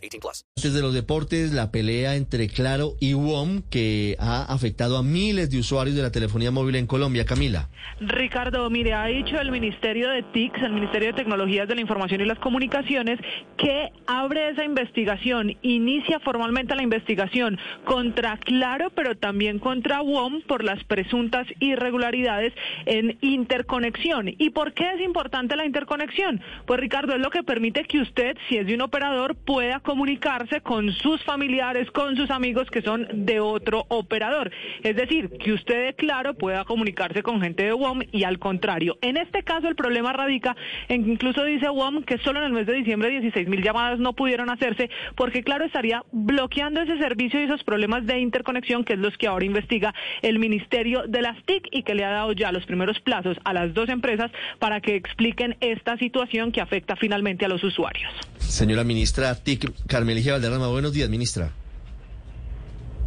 18 plus. Antes de los deportes, la pelea entre Claro y WOM que ha afectado a miles de usuarios de la telefonía móvil en Colombia. Camila. Ricardo, mire, ha dicho el Ministerio de TICS, el Ministerio de Tecnologías de la Información y las Comunicaciones, que abre esa investigación, inicia formalmente la investigación contra Claro, pero también contra WOM por las presuntas irregularidades en interconexión. ¿Y por qué es importante la interconexión? Pues Ricardo, es lo que permite que usted, si es de un operador, pueda comunicarse con sus familiares, con sus amigos que son de otro operador. Es decir, que usted claro pueda comunicarse con gente de WOM y al contrario. En este caso el problema radica en que incluso dice WOM que solo en el mes de diciembre 16 mil llamadas no pudieron hacerse porque claro estaría bloqueando ese servicio y esos problemas de interconexión que es los que ahora investiga el Ministerio de las TIC y que le ha dado ya los primeros plazos a las dos empresas para que expliquen esta situación que afecta finalmente a los usuarios. Señora ministra TIC, Carmeligia Valderrama, buenos días, ministra.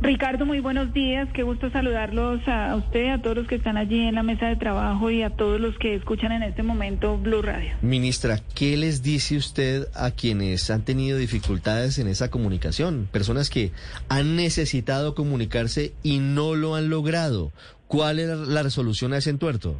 Ricardo, muy buenos días. Qué gusto saludarlos a usted, a todos los que están allí en la mesa de trabajo y a todos los que escuchan en este momento Blue Radio. Ministra, ¿qué les dice usted a quienes han tenido dificultades en esa comunicación? Personas que han necesitado comunicarse y no lo han logrado. ¿Cuál es la resolución a ese entuerto?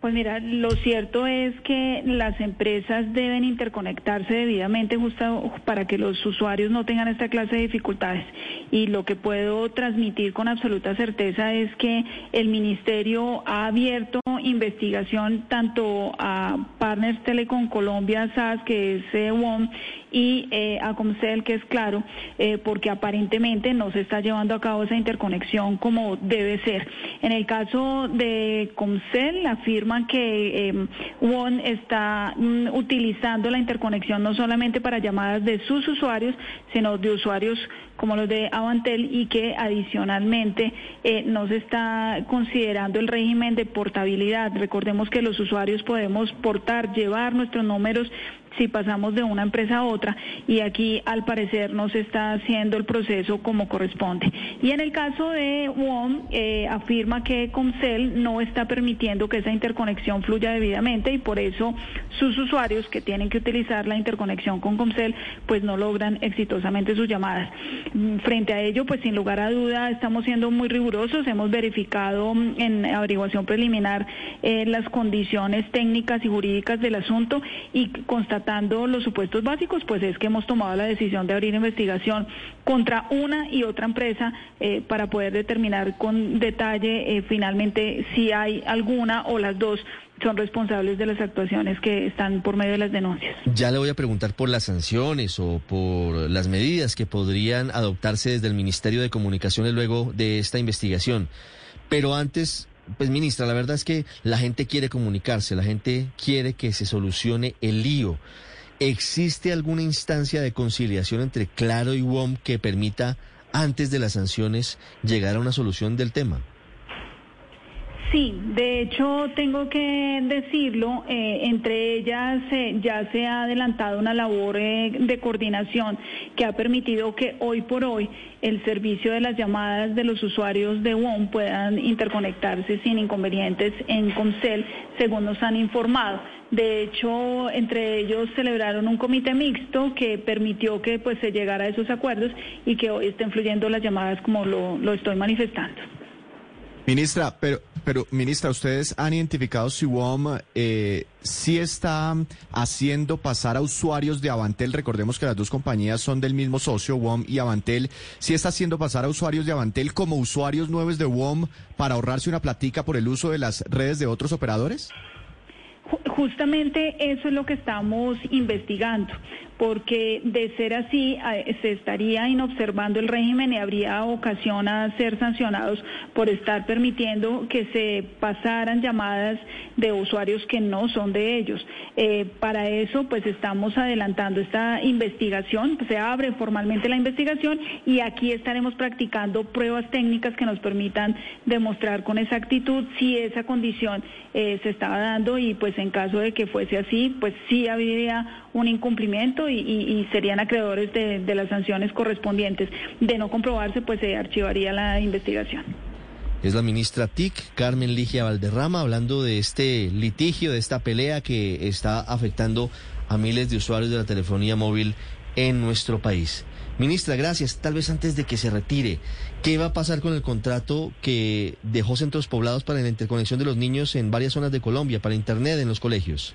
Pues mira, lo cierto es que las empresas deben interconectarse debidamente justo para que los usuarios no tengan esta clase de dificultades. Y lo que puedo transmitir con absoluta certeza es que el ministerio ha abierto investigación tanto a Partners Telecom Colombia, SAS, que es eh, y eh, a Comcel, que es claro, eh, porque aparentemente no se está llevando a cabo esa interconexión como debe ser. En el caso de Comcel, que eh, WON está mm, utilizando la interconexión no solamente para llamadas de sus usuarios, sino de usuarios como los de Avantel y que adicionalmente eh, no se está considerando el régimen de portabilidad. Recordemos que los usuarios podemos portar, llevar nuestros números si pasamos de una empresa a otra y aquí al parecer no se está haciendo el proceso como corresponde. Y en el caso de WOM eh, afirma que Comcel no está permitiendo que esa interconexión fluya debidamente y por eso sus usuarios que tienen que utilizar la interconexión con Comcel pues no logran exitosamente sus llamadas. Mm, Frente a ello pues sin lugar a duda estamos siendo muy rigurosos, hemos verificado mm, en averiguación preliminar eh, las condiciones técnicas y jurídicas del asunto y constatamos los supuestos básicos, pues es que hemos tomado la decisión de abrir investigación contra una y otra empresa eh, para poder determinar con detalle eh, finalmente si hay alguna o las dos son responsables de las actuaciones que están por medio de las denuncias. Ya le voy a preguntar por las sanciones o por las medidas que podrían adoptarse desde el Ministerio de Comunicaciones luego de esta investigación. Pero antes, pues ministra, la verdad es que la gente quiere comunicarse, la gente quiere que se solucione el lío. ¿Existe alguna instancia de conciliación entre Claro y WOM que permita, antes de las sanciones, llegar a una solución del tema? Sí, de hecho tengo que decirlo, eh, entre ellas eh, ya se ha adelantado una labor eh, de coordinación que ha permitido que hoy por hoy el servicio de las llamadas de los usuarios de WOM puedan interconectarse sin inconvenientes en Comcel, según nos han informado. De hecho, entre ellos celebraron un comité mixto que permitió que pues se llegara a esos acuerdos y que hoy estén fluyendo las llamadas como lo, lo estoy manifestando. Ministra, pero, pero ministra, ustedes han identificado si WOM eh, sí está haciendo pasar a usuarios de Avantel, recordemos que las dos compañías son del mismo socio, WOM y Avantel, sí está haciendo pasar a usuarios de Avantel como usuarios nuevos de WOM para ahorrarse una platica por el uso de las redes de otros operadores? Justamente eso es lo que estamos investigando porque de ser así se estaría inobservando el régimen y habría ocasión a ser sancionados por estar permitiendo que se pasaran llamadas de usuarios que no son de ellos. Eh, para eso, pues estamos adelantando esta investigación, se abre formalmente la investigación y aquí estaremos practicando pruebas técnicas que nos permitan demostrar con exactitud si esa condición eh, se estaba dando y pues en caso de que fuese así, pues sí habría un incumplimiento y, serían acreedores de, las sanciones correspondientes. De no comprobarse, pues se archivaría la investigación. Es la ministra TIC, Carmen Ligia Valderrama, hablando de este litigio, de esta pelea que está afectando a miles de usuarios de la telefonía móvil en nuestro país. Ministra, gracias. Tal vez antes de que se retire, ¿qué va a pasar con el contrato que dejó centros poblados para la interconexión de los niños en varias zonas de Colombia, para Internet en los colegios?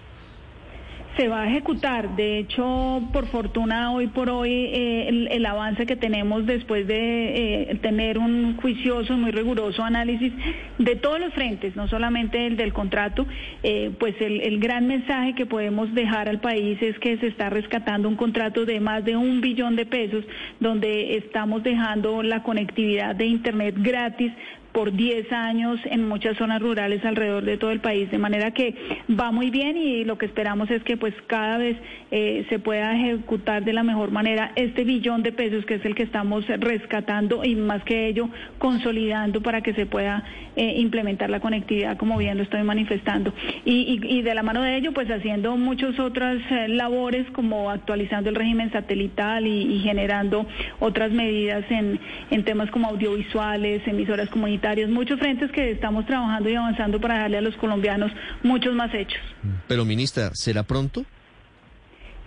Se va a ejecutar. De hecho, por fortuna, hoy por hoy, eh, el, avance que tenemos después de eh, tener un juicioso, muy riguroso análisis de todos los frentes, no solamente el del contrato, eh, pues el, el, gran mensaje que podemos dejar al país es que se está rescatando un contrato de más de un billón de pesos, donde estamos dejando la conectividad de Internet gratis por 10 años en muchas zonas rurales alrededor de todo el país, de manera que va muy bien y lo que esperamos es que pues cada vez eh, se pueda ejecutar de la mejor manera este billón de pesos que es el que estamos rescatando y más que ello consolidando para que se pueda eh, implementar la conectividad como bien lo estoy manifestando. Y, y, de la mano de ello pues haciendo muchas otras eh, labores como actualizando el régimen satelital y, generando otras medidas en, en temas como audiovisuales, emisoras comunitarias muchos frentes que estamos trabajando y avanzando para darle a los colombianos muchos más hechos. Pero ministra, ¿será pronto?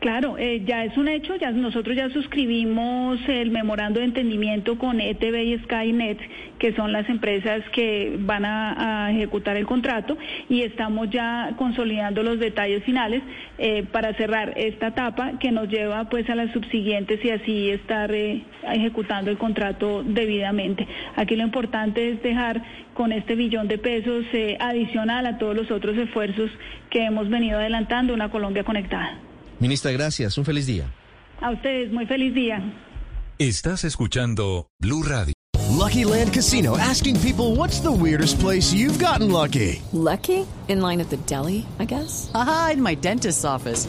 Claro, eh, ya es un hecho, ya nosotros ya suscribimos el memorando de entendimiento con ETV y Skynet, que son las empresas que van a, ejecutar el contrato, y estamos ya consolidando los detalles finales eh, para cerrar esta etapa que nos lleva pues a las subsiguientes y así estar eh, ejecutando el contrato debidamente. Aquí lo importante es dejar con este billón de pesos adicional a todos los otros esfuerzos que hemos venido adelantando una Colombia conectada. Ministra, gracias. Un feliz día. A ustedes, muy feliz día. Estás escuchando Blue Radio. Lucky Land Casino asking people what's the weirdest place you've gotten lucky. Lucky? In line at the deli, I guess. Aha, in my dentist's office.